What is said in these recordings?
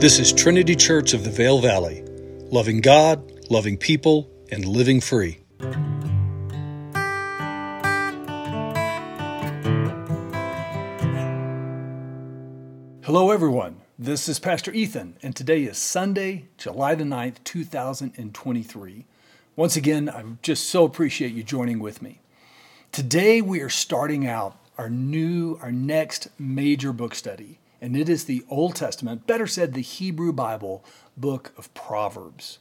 This is Trinity Church of the Vail Valley, loving God, loving people, and living free. Hello, everyone. This is Pastor Ethan, and today is Sunday, July the 9th, 2023. Once again, I just so appreciate you joining with me. Today, we are starting out our new, our next major book study and it is the Old Testament, better said, the Hebrew Bible book of Proverbs.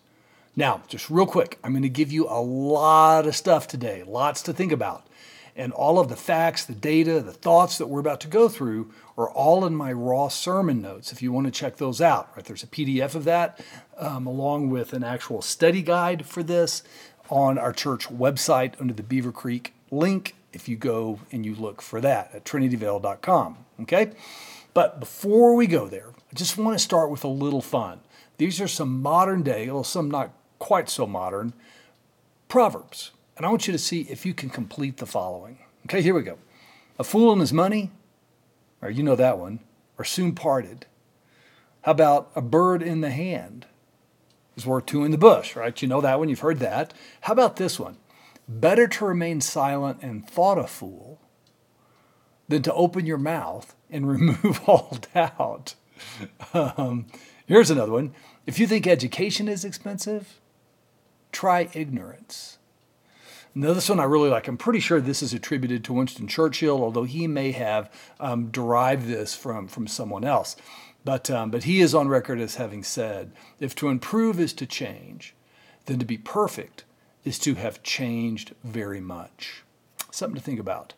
Now, just real quick, I'm going to give you a lot of stuff today, lots to think about. And all of the facts, the data, the thoughts that we're about to go through are all in my raw sermon notes if you want to check those out. Right? There's a PDF of that, um, along with an actual study guide for this on our church website under the Beaver Creek link if you go and you look for that at trinityvail.com. Okay? But before we go there, I just want to start with a little fun. These are some modern day, well, some not quite so modern, proverbs. And I want you to see if you can complete the following. Okay, here we go. A fool and his money, or you know that one, are soon parted. How about a bird in the hand is worth two in the bush, right? You know that one, you've heard that. How about this one? Better to remain silent and thought a fool than to open your mouth and remove all doubt. Um, here's another one. If you think education is expensive, try ignorance. Now, this one I really like. I'm pretty sure this is attributed to Winston Churchill, although he may have um, derived this from, from someone else. But, um, but he is on record as having said if to improve is to change, then to be perfect is to have changed very much. Something to think about.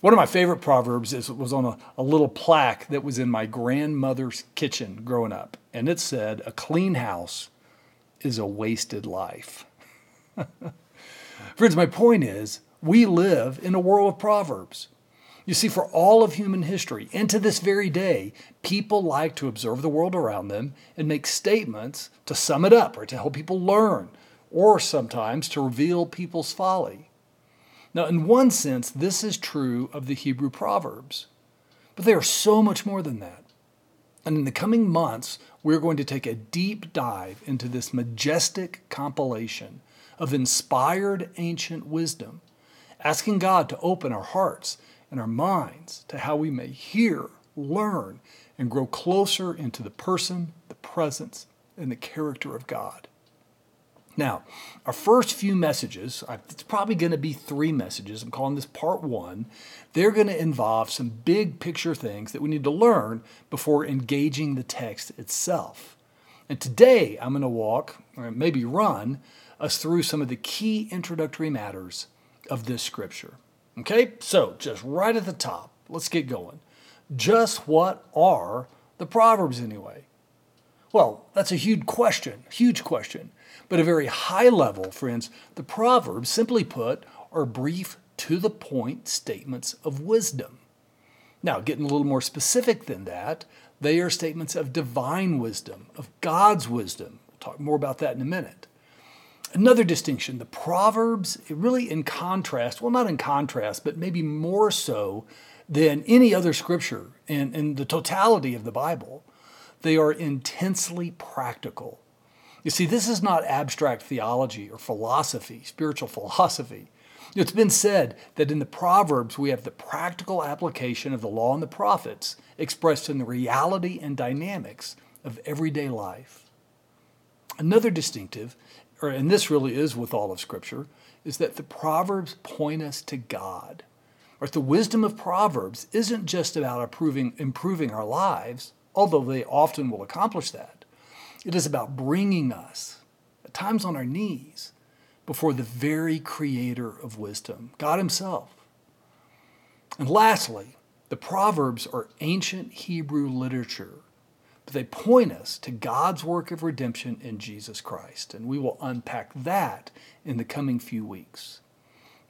One of my favorite proverbs is, was on a, a little plaque that was in my grandmother's kitchen growing up. And it said, A clean house is a wasted life. Friends, my point is, we live in a world of proverbs. You see, for all of human history and to this very day, people like to observe the world around them and make statements to sum it up or to help people learn, or sometimes to reveal people's folly. Now, in one sense, this is true of the Hebrew Proverbs, but they are so much more than that. And in the coming months, we're going to take a deep dive into this majestic compilation of inspired ancient wisdom, asking God to open our hearts and our minds to how we may hear, learn, and grow closer into the person, the presence, and the character of God. Now, our first few messages, it's probably going to be three messages. I'm calling this part one. They're going to involve some big picture things that we need to learn before engaging the text itself. And today, I'm going to walk, or maybe run, us through some of the key introductory matters of this scripture. Okay, so just right at the top, let's get going. Just what are the Proverbs anyway? Well, that's a huge question, huge question. But a very high level, friends, the Proverbs, simply put, are brief, to the point statements of wisdom. Now, getting a little more specific than that, they are statements of divine wisdom, of God's wisdom. We'll talk more about that in a minute. Another distinction the Proverbs, really in contrast, well, not in contrast, but maybe more so than any other scripture in, in the totality of the Bible, they are intensely practical. You see, this is not abstract theology or philosophy, spiritual philosophy. It's been said that in the Proverbs we have the practical application of the law and the prophets expressed in the reality and dynamics of everyday life. Another distinctive, or, and this really is with all of Scripture, is that the Proverbs point us to God. Or the wisdom of Proverbs isn't just about improving, improving our lives, although they often will accomplish that. It is about bringing us, at times on our knees, before the very creator of wisdom, God Himself. And lastly, the Proverbs are ancient Hebrew literature, but they point us to God's work of redemption in Jesus Christ. And we will unpack that in the coming few weeks.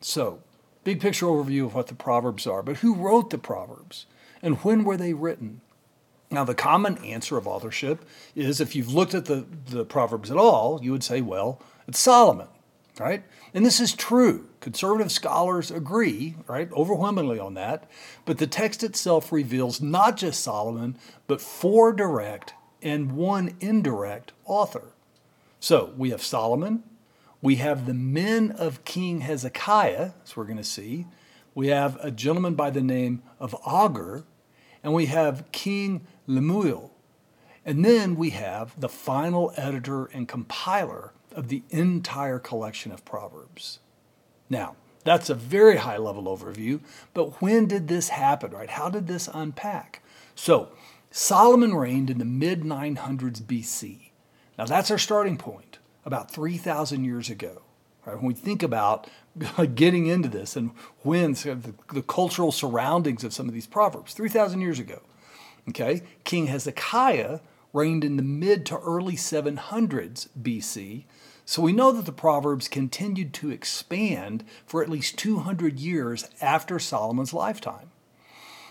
So, big picture overview of what the Proverbs are, but who wrote the Proverbs? And when were they written? Now, the common answer of authorship is if you've looked at the, the Proverbs at all, you would say, well, it's Solomon, right? And this is true. Conservative scholars agree, right, overwhelmingly on that. But the text itself reveals not just Solomon, but four direct and one indirect author. So we have Solomon, we have the men of King Hezekiah, as we're going to see, we have a gentleman by the name of Agur, and we have King Lemuel. And then we have the final editor and compiler of the entire collection of Proverbs. Now, that's a very high level overview, but when did this happen, right? How did this unpack? So, Solomon reigned in the mid 900s BC. Now, that's our starting point, about 3,000 years ago. Right? When we think about getting into this and when the, the cultural surroundings of some of these proverbs, 3,000 years ago. Okay, King Hezekiah reigned in the mid to early 700s BC, so we know that the Proverbs continued to expand for at least 200 years after Solomon's lifetime.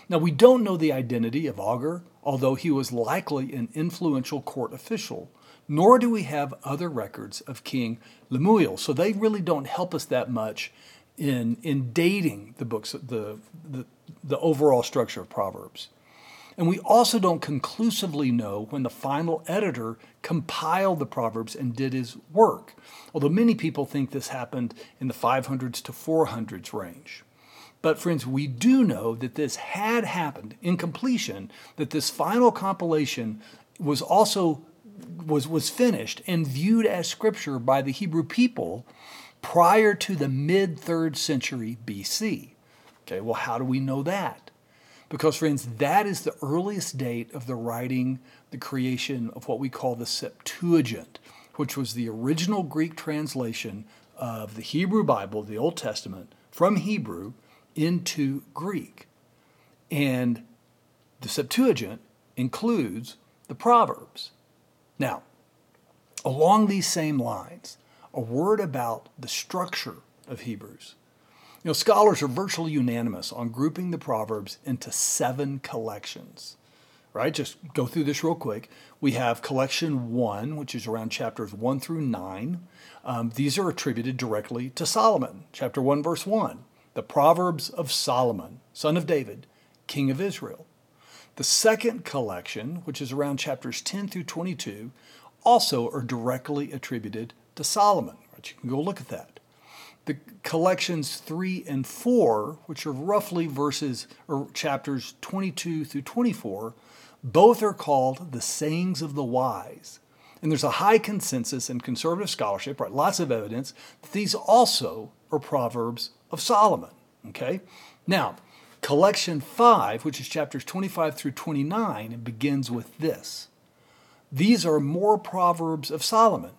Now, we don't know the identity of Agur, although he was likely an influential court official, nor do we have other records of King Lemuel. So they really don't help us that much in, in dating the books, the, the, the overall structure of Proverbs. And we also don't conclusively know when the final editor compiled the Proverbs and did his work, although many people think this happened in the 500s to 400s range. But, friends, we do know that this had happened in completion, that this final compilation was also was, was finished and viewed as scripture by the Hebrew people prior to the mid third century BC. Okay, well, how do we know that? Because, friends, that is the earliest date of the writing, the creation of what we call the Septuagint, which was the original Greek translation of the Hebrew Bible, the Old Testament, from Hebrew into Greek. And the Septuagint includes the Proverbs. Now, along these same lines, a word about the structure of Hebrews. You know, scholars are virtually unanimous on grouping the Proverbs into seven collections. Right? Just go through this real quick. We have collection one, which is around chapters one through nine. Um, these are attributed directly to Solomon. Chapter one, verse one, the Proverbs of Solomon, son of David, king of Israel. The second collection, which is around chapters 10 through 22, also are directly attributed to Solomon. Right? You can go look at that. The collections 3 and 4, which are roughly verses or chapters 22 through 24, both are called the sayings of the wise. And there's a high consensus in conservative scholarship, right? Lots of evidence that these also are proverbs of Solomon. Okay? Now, Collection 5, which is chapters 25 through 29, begins with this. These are more proverbs of Solomon,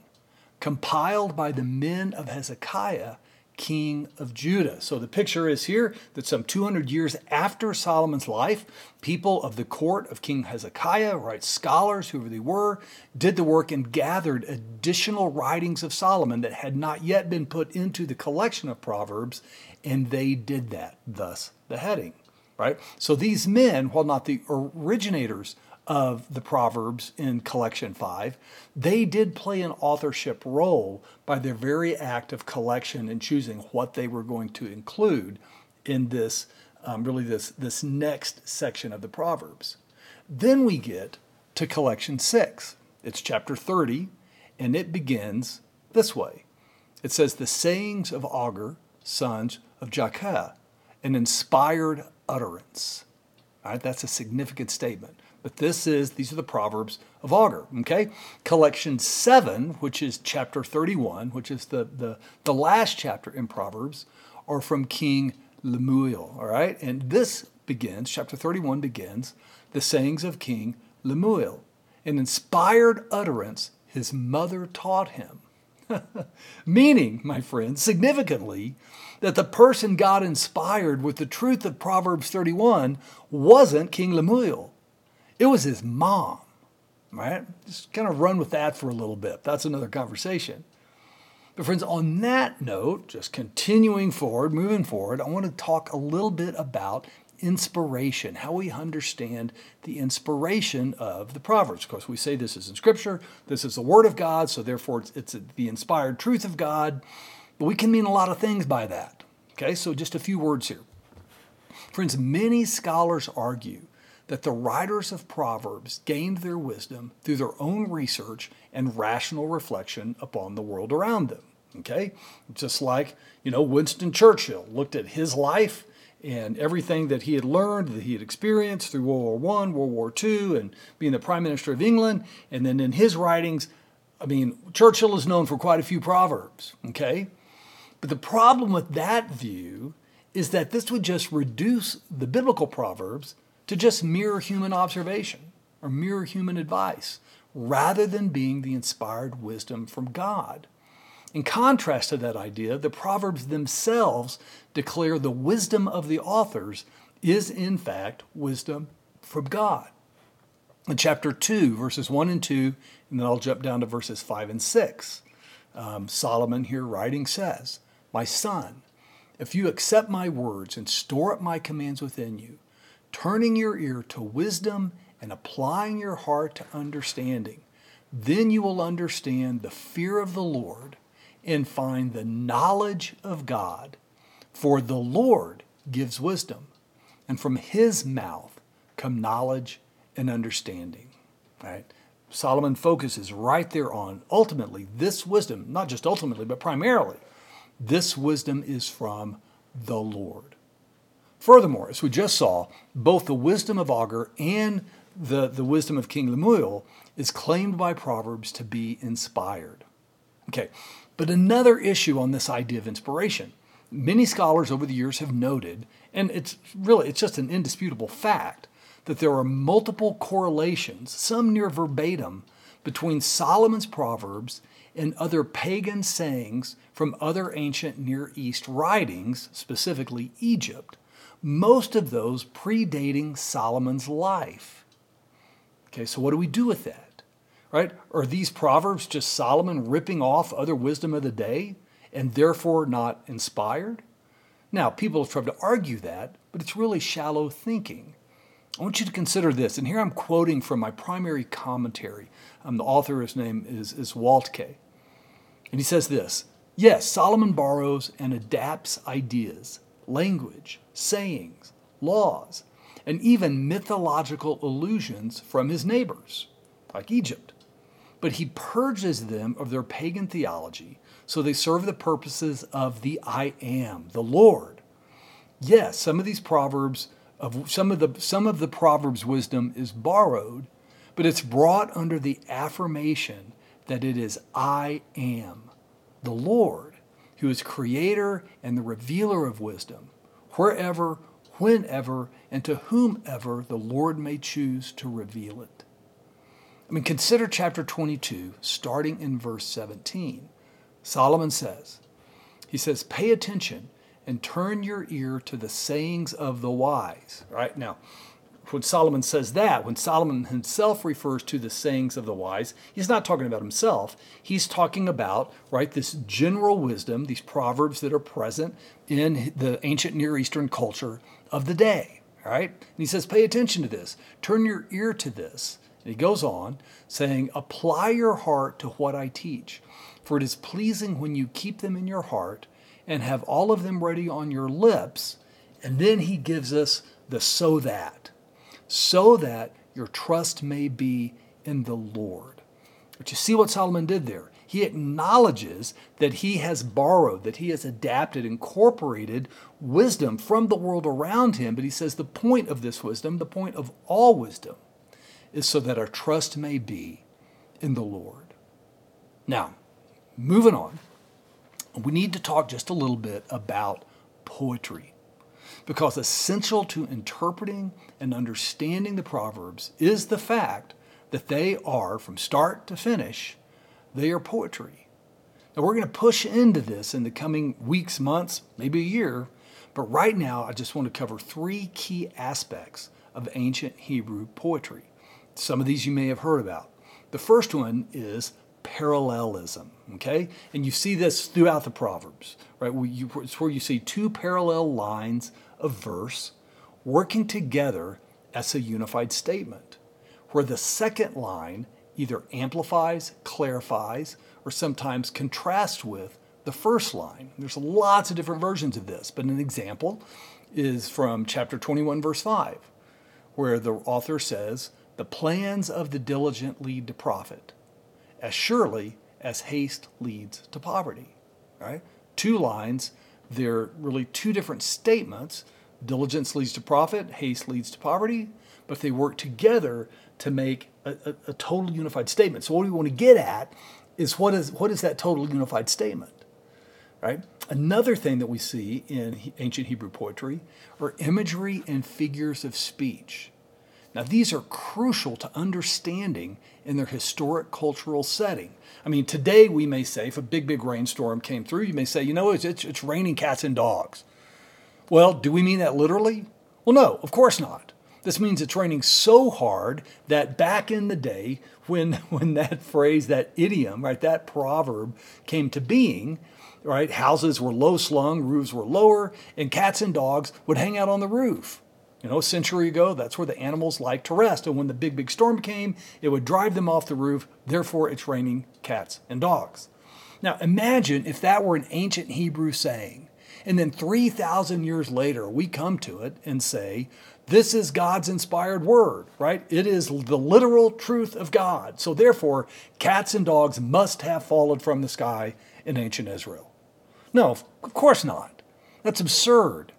compiled by the men of Hezekiah, king of Judah. So the picture is here that some 200 years after Solomon's life, people of the court of King Hezekiah, right, scholars, whoever they were, did the work and gathered additional writings of Solomon that had not yet been put into the collection of Proverbs, and they did that, thus the heading, right? So these men, while not the originators of the Proverbs in Collection 5, they did play an authorship role by their very act of collection and choosing what they were going to include in this, um, really, this, this next section of the Proverbs. Then we get to Collection 6. It's chapter 30, and it begins this way it says, The sayings of Agur, sons of Jakeh, an inspired utterance. All right, that's a significant statement. But this is these are the proverbs of Agur. Okay, collection seven, which is chapter thirty-one, which is the the the last chapter in Proverbs, are from King Lemuel. All right, and this begins chapter thirty-one begins the sayings of King Lemuel, an inspired utterance his mother taught him. Meaning, my friends, significantly, that the person God inspired with the truth of Proverbs 31 wasn't King Lemuel. It was his mom, right? Just kind of run with that for a little bit. That's another conversation. But, friends, on that note, just continuing forward, moving forward, I want to talk a little bit about inspiration, how we understand the inspiration of the Proverbs. Of course, we say this is in Scripture, this is the Word of God, so therefore it's, it's the inspired truth of God. But we can mean a lot of things by that. Okay, so just a few words here. Friends, many scholars argue that the writers of Proverbs gained their wisdom through their own research and rational reflection upon the world around them. Okay? Just like, you know, Winston Churchill looked at his life and everything that he had learned, that he had experienced through World War I, World War II, and being the Prime Minister of England. And then in his writings, I mean, Churchill is known for quite a few proverbs, okay? But the problem with that view is that this would just reduce the biblical proverbs to just mere human observation or mere human advice rather than being the inspired wisdom from God. In contrast to that idea, the Proverbs themselves declare the wisdom of the authors is, in fact, wisdom from God. In chapter 2, verses 1 and 2, and then I'll jump down to verses 5 and 6, um, Solomon here writing says, My son, if you accept my words and store up my commands within you, turning your ear to wisdom and applying your heart to understanding, then you will understand the fear of the Lord and find the knowledge of God. For the Lord gives wisdom, and from his mouth come knowledge and understanding. Right? Solomon focuses right there on ultimately this wisdom, not just ultimately, but primarily, this wisdom is from the Lord. Furthermore, as we just saw, both the wisdom of Agur and the, the wisdom of King Lemuel is claimed by Proverbs to be inspired. Okay, but another issue on this idea of inspiration. Many scholars over the years have noted, and it's really it's just an indisputable fact, that there are multiple correlations, some near verbatim, between Solomon's Proverbs and other pagan sayings from other ancient Near East writings, specifically Egypt, most of those predating Solomon's life. Okay, so what do we do with that? Right? Are these proverbs just Solomon ripping off other wisdom of the day and therefore not inspired? Now, people have tried to argue that, but it's really shallow thinking. I want you to consider this, and here I'm quoting from my primary commentary. Um, the author's name is, is Waltke. And he says this Yes, Solomon borrows and adapts ideas, language, sayings, laws, and even mythological allusions from his neighbors, like Egypt. But he purges them of their pagan theology so they serve the purposes of the I am, the Lord. Yes, some of these proverbs of some of the some of the proverbs wisdom is borrowed, but it's brought under the affirmation that it is I am, the Lord, who is creator and the revealer of wisdom, wherever whenever, and to whomever the Lord may choose to reveal it. I mean, consider chapter 22, starting in verse 17. Solomon says, He says, Pay attention and turn your ear to the sayings of the wise. Right now, when Solomon says that, when Solomon himself refers to the sayings of the wise, he's not talking about himself. He's talking about, right, this general wisdom, these proverbs that are present in the ancient Near Eastern culture of the day, right? And he says, pay attention to this, turn your ear to this. And he goes on saying, apply your heart to what I teach, for it is pleasing when you keep them in your heart and have all of them ready on your lips. And then he gives us the so that so that your trust may be in the Lord. But you see what Solomon did there? He acknowledges that he has borrowed, that he has adapted, incorporated wisdom from the world around him. But he says the point of this wisdom, the point of all wisdom, is so that our trust may be in the Lord. Now, moving on, we need to talk just a little bit about poetry because essential to interpreting and understanding the Proverbs is the fact that they are, from start to finish, they are poetry. Now, we're going to push into this in the coming weeks, months, maybe a year, but right now I just want to cover three key aspects of ancient Hebrew poetry. Some of these you may have heard about. The first one is parallelism, okay? And you see this throughout the Proverbs, right? It's where you see two parallel lines of verse working together as a unified statement, where the second line either amplifies, clarifies, or sometimes contrasts with the first line. There's lots of different versions of this, but an example is from chapter 21, verse 5, where the author says, The plans of the diligent lead to profit, as surely as haste leads to poverty. Right? Two lines, they're really two different statements. Diligence leads to profit, haste leads to poverty, but they work together to make a, a, a total unified statement. So, what we want to get at is what is, what is that total unified statement? Right? Another thing that we see in ancient Hebrew poetry are imagery and figures of speech. Now, these are crucial to understanding in their historic cultural setting. I mean, today we may say, if a big, big rainstorm came through, you may say, you know, it's, it's, it's raining cats and dogs. Well, do we mean that literally? Well, no, of course not. This means it's raining so hard that back in the day, when, when that phrase, that idiom, right, that proverb came to being, right, houses were low slung, roofs were lower, and cats and dogs would hang out on the roof. You know, a century ago, that's where the animals like to rest. And when the big, big storm came, it would drive them off the roof. Therefore, it's raining cats and dogs. Now, imagine if that were an ancient Hebrew saying. And then 3,000 years later, we come to it and say, this is God's inspired word, right? It is the literal truth of God. So therefore, cats and dogs must have fallen from the sky in ancient Israel. No, of course not. That's absurd.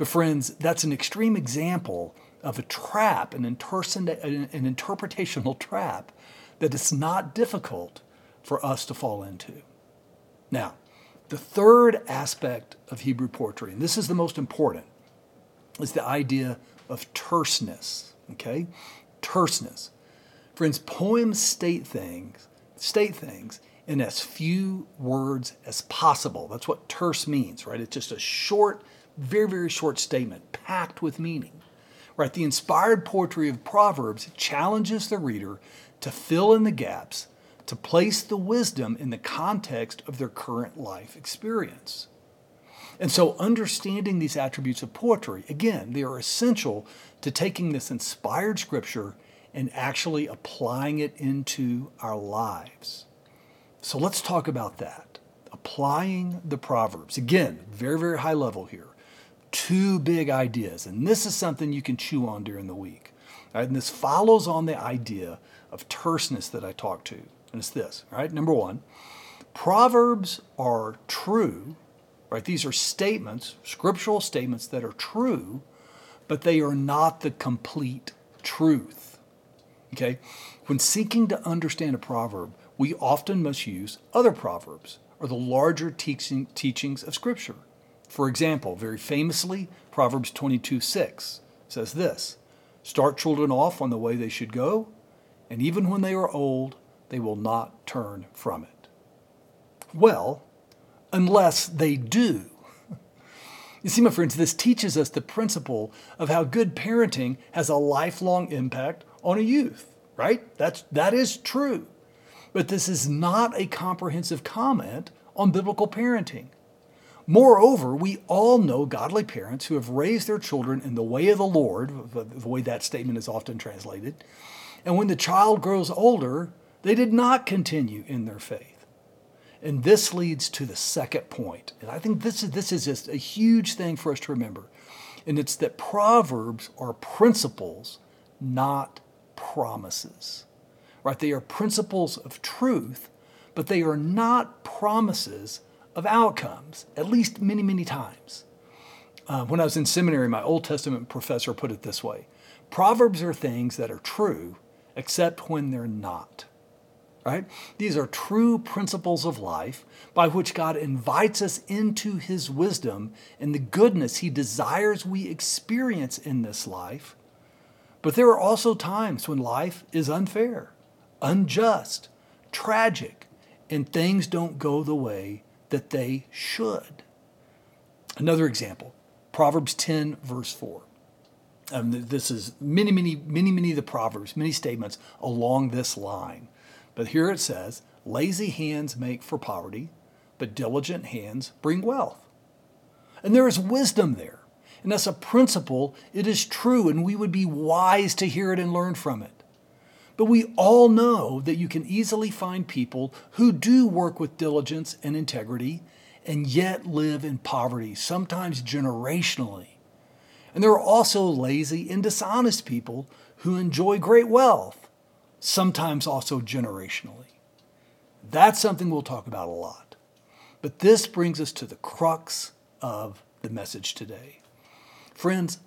But, friends, that's an extreme example of a trap, an, an interpretational trap that is not difficult for us to fall into. Now, the third aspect of Hebrew poetry, and this is the most important, is the idea of terseness. Okay? Terseness. Friends, poems state things, state things in as few words as possible. That's what terse means, right? It's just a short, very, very short statement, packed with meaning. Right? The inspired poetry of Proverbs challenges the reader to fill in the gaps, to place the wisdom in the context of their current life experience. And so, understanding these attributes of poetry, again, they are essential to taking this inspired scripture and actually applying it into our lives. So, let's talk about that. Applying the Proverbs. Again, very, very high level here. Two big ideas. And this is something you can chew on during the week. Right? And this follows on the idea of terseness that I talked to. And it's this, right? Number one, Proverbs are true Right? These are statements, scriptural statements that are true, but they are not the complete truth. Okay? When seeking to understand a proverb, we often must use other proverbs or the larger teaching, teachings of Scripture. For example, very famously, Proverbs 22 6 says this Start children off on the way they should go, and even when they are old, they will not turn from it. Well, unless they do. You see, my friends, this teaches us the principle of how good parenting has a lifelong impact on a youth, right? That's, that is true. But this is not a comprehensive comment on biblical parenting. Moreover, we all know godly parents who have raised their children in the way of the Lord, the way that statement is often translated. And when the child grows older, they did not continue in their faith. And this leads to the second point. And I think this is, this is just a huge thing for us to remember. And it's that Proverbs are principles, not promises. Right? They are principles of truth, but they are not promises of outcomes, at least many, many times. Uh, when I was in seminary, my Old Testament professor put it this way Proverbs are things that are true, except when they're not right? These are true principles of life by which God invites us into His wisdom and the goodness He desires we experience in this life. But there are also times when life is unfair, unjust, tragic, and things don't go the way that they should. Another example Proverbs 10, verse 4. Um, this is many, many, many, many of the Proverbs, many statements along this line. But here it says, lazy hands make for poverty, but diligent hands bring wealth. And there is wisdom there. And as a principle, it is true, and we would be wise to hear it and learn from it. But we all know that you can easily find people who do work with diligence and integrity and yet live in poverty, sometimes generationally. And there are also lazy and dishonest people who enjoy great wealth, sometimes also generationally. That's something we'll talk about a lot. But this brings us to the crux of the message today. Friends,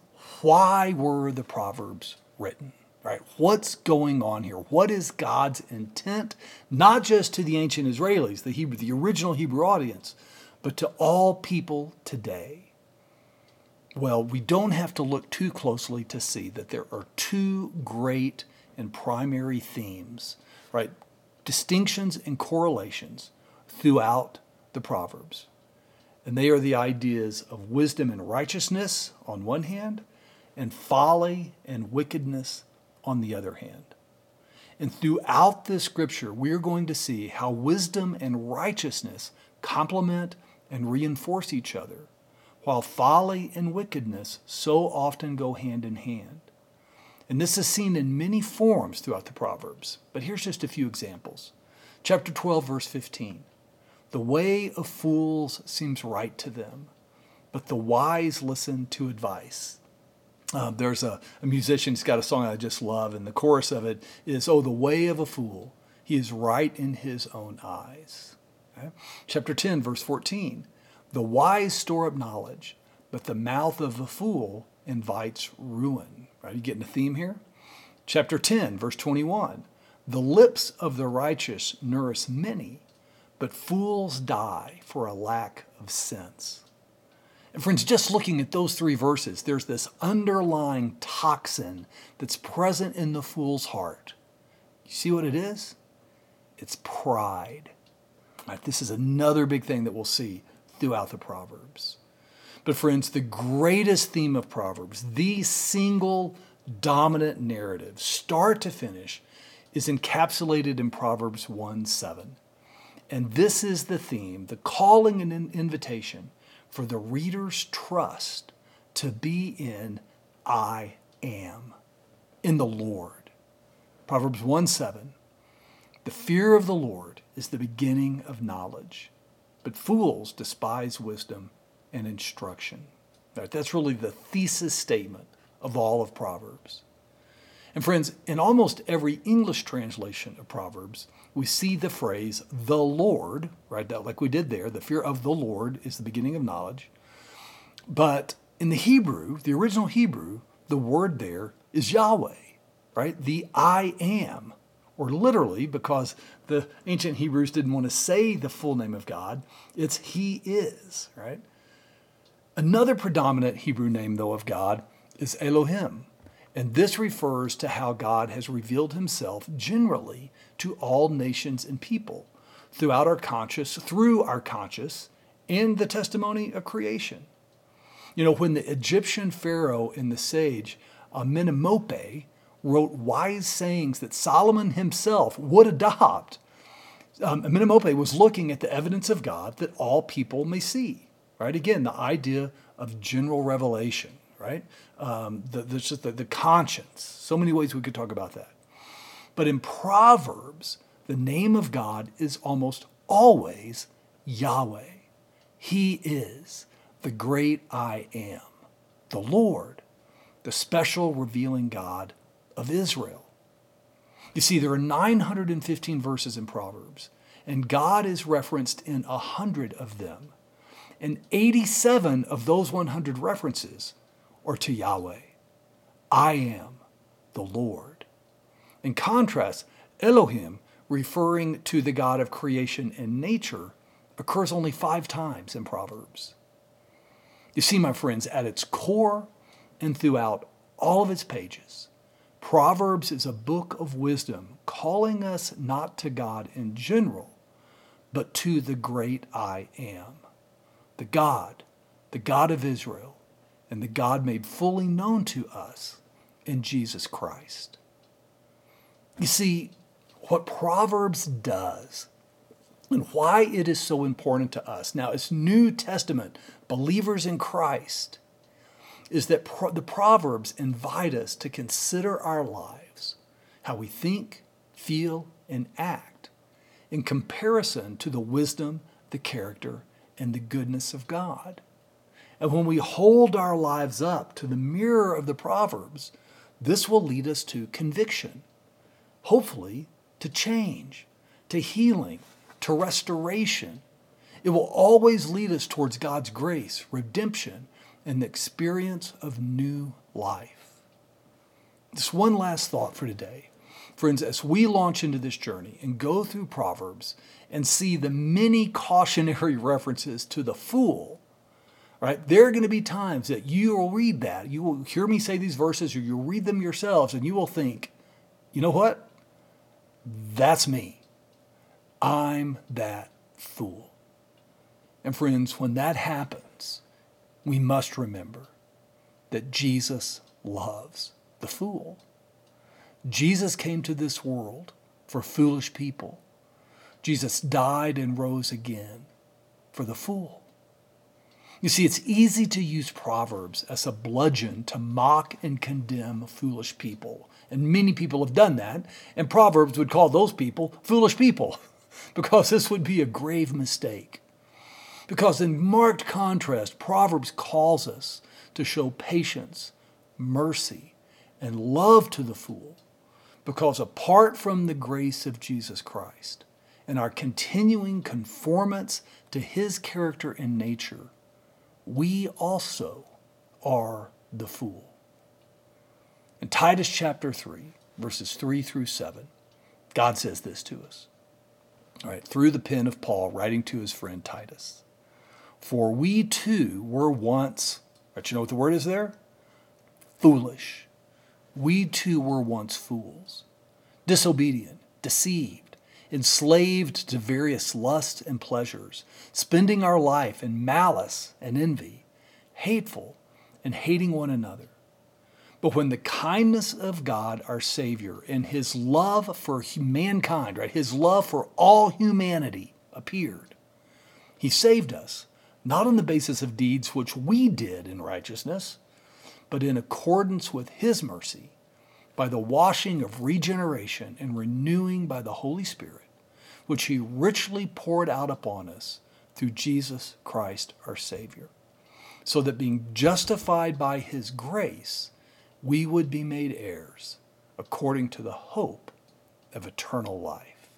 why were the Proverbs written? Right? What's going on here? What is God's intent, not just to the ancient Israelis, the Hebrew, the original Hebrew audience, but to all people today? Well, we don't have to look too closely to see that there are two great and primary themes, right? Distinctions and correlations throughout the Proverbs. And they are the ideas of wisdom and righteousness on one hand, and folly and wickedness on the other hand. And throughout this scripture, we're going to see how wisdom and righteousness complement and reinforce each other while folly and wickedness so often go hand in hand. And this is seen in many forms throughout the Proverbs, but here's just a few examples. Chapter 12, verse 15 The way of fools seems right to them, but the wise listen to advice. Uh, there's a, a musician, he's got a song I just love, and the chorus of it is, Oh, the way of a fool, he is right in his own eyes. Okay? Chapter 10, verse 14 the wise store up knowledge, but the mouth of the fool invites ruin. Right? You getting the theme here? Chapter 10, verse 21. The lips of the righteous nourish many, but fools die for a lack of sense. And friends, just looking at those three verses, there's this underlying toxin that's present in the fool's heart. You see what it is? It's pride. Right, this is another big thing that we'll see throughout the Proverbs. But, friends, the greatest theme of Proverbs, the single dominant narrative, start to finish, is encapsulated in Proverbs 1 7. And this is the theme, the calling and invitation for the reader's trust to be in I am, in the Lord. Proverbs 1 7. The fear of the Lord is the beginning of knowledge but fools despise wisdom and instruction. Right? That's really the thesis statement of all of Proverbs. And friends, in almost every English translation of Proverbs, we see the phrase the Lord, right? Like we did there, the fear of the Lord is the beginning of knowledge. But in the Hebrew, the original Hebrew, the word there is Yahweh, right? The I am or literally because the ancient Hebrews didn't want to say the full name of God, it's He is, right? Another predominant Hebrew name, though, of God is Elohim. And this refers to how God has revealed himself generally to all nations and people throughout our conscious, through our conscious, and the testimony of creation. You know, when the Egyptian Pharaoh and the sage Amenemope wrote wise sayings that Solomon himself would adopt. Um, Amenemope was looking at the evidence of God that all people may see. Right? Again, the idea of general revelation. Right? Um, the, the, just the, the conscience. So many ways we could talk about that. But in Proverbs, the name of God is almost always Yahweh. He is the great I am, the Lord, the special revealing God of Israel. You see, there are 915 verses in Proverbs, and God is referenced in 100 of them. And 87 of those 100 references are to Yahweh. I am the Lord. In contrast, Elohim, referring to the God of creation and nature, occurs only five times in Proverbs. You see, my friends, at its core and throughout all of its pages, Proverbs is a book of wisdom calling us not to God in general, but to the great I am, the God, the God of Israel, and the God made fully known to us in Jesus Christ. You see, what Proverbs does and why it is so important to us now, as New Testament believers in Christ, is that pro- the Proverbs invite us to consider our lives, how we think, feel, and act, in comparison to the wisdom, the character, and the goodness of God. And when we hold our lives up to the mirror of the Proverbs, this will lead us to conviction, hopefully to change, to healing, to restoration. It will always lead us towards God's grace, redemption, and the experience of new life. Just one last thought for today. Friends, as we launch into this journey and go through Proverbs and see the many cautionary references to the fool, right? There are going to be times that you will read that. You will hear me say these verses or you'll read them yourselves and you will think, you know what? That's me. I'm that fool. And friends, when that happens, we must remember that Jesus loves the fool. Jesus came to this world for foolish people. Jesus died and rose again for the fool. You see, it's easy to use Proverbs as a bludgeon to mock and condemn foolish people. And many people have done that, and Proverbs would call those people foolish people, because this would be a grave mistake. Because, in marked contrast, Proverbs calls us to show patience, mercy, and love to the fool, because apart from the grace of Jesus Christ and our continuing conformance to his character and nature, we also are the fool. In Titus chapter 3, verses 3 through 7, God says this to us. All right, through the pen of Paul writing to his friend Titus. For we too were once, but you know what the word is there? Foolish. We too were once fools, disobedient, deceived enslaved to various lusts and pleasures, spending our life in malice and envy, hateful and hating one another. But when the kindness of God, our Savior, and His love for mankind, right, His love for all humanity appeared, He saved us, not on the basis of deeds which we did in righteousness, but in accordance with His mercy, by the washing of regeneration and renewing by the Holy Spirit which he richly poured out upon us through Jesus Christ our Savior, so that being justified by his grace, we would be made heirs according to the hope of eternal life.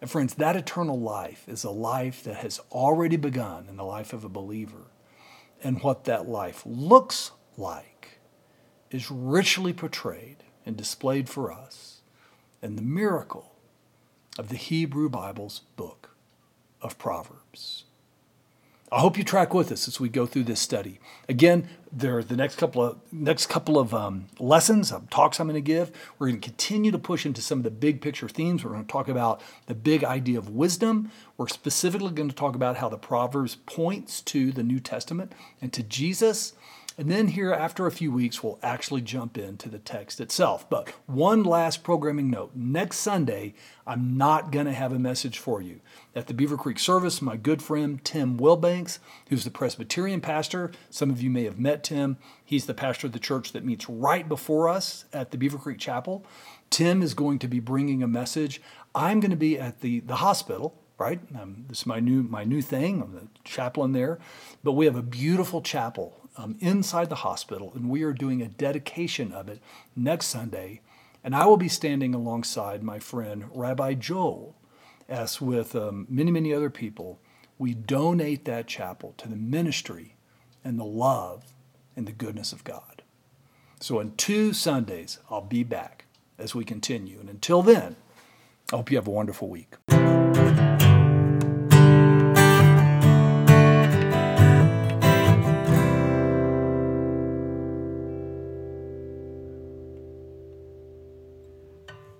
And friends, that eternal life is a life that has already begun in the life of a believer. And what that life looks like is richly portrayed and displayed for us in the miracle of the Hebrew Bible's book of Proverbs. I hope you track with us as we go through this study. Again, there are the next couple of next couple of um, lessons, um, talks I'm going to give. We're going to continue to push into some of the big picture themes. We're going to talk about the big idea of wisdom. We're specifically going to talk about how the Proverbs points to the New Testament and to Jesus. And then here, after a few weeks, we'll actually jump into the text itself. But one last programming note. Next Sunday, I'm not going to have a message for you. At the Beaver Creek service, my good friend Tim Wilbanks, who's the Presbyterian pastor, some of you may have met Tim. He's the pastor of the church that meets right before us at the Beaver Creek Chapel. Tim is going to be bringing a message. I'm going to be at the, the hospital right? Um, this is my new my new thing. I'm the chaplain there, but we have a beautiful chapel um, inside the hospital, and we are doing a dedication of it next Sunday. And I will be standing alongside my friend Rabbi Joel, as with um, many, many other people, we donate that chapel to the ministry and the love and the goodness of God. So, in two Sundays, I'll be back as we continue. And until then, I hope you have a wonderful week.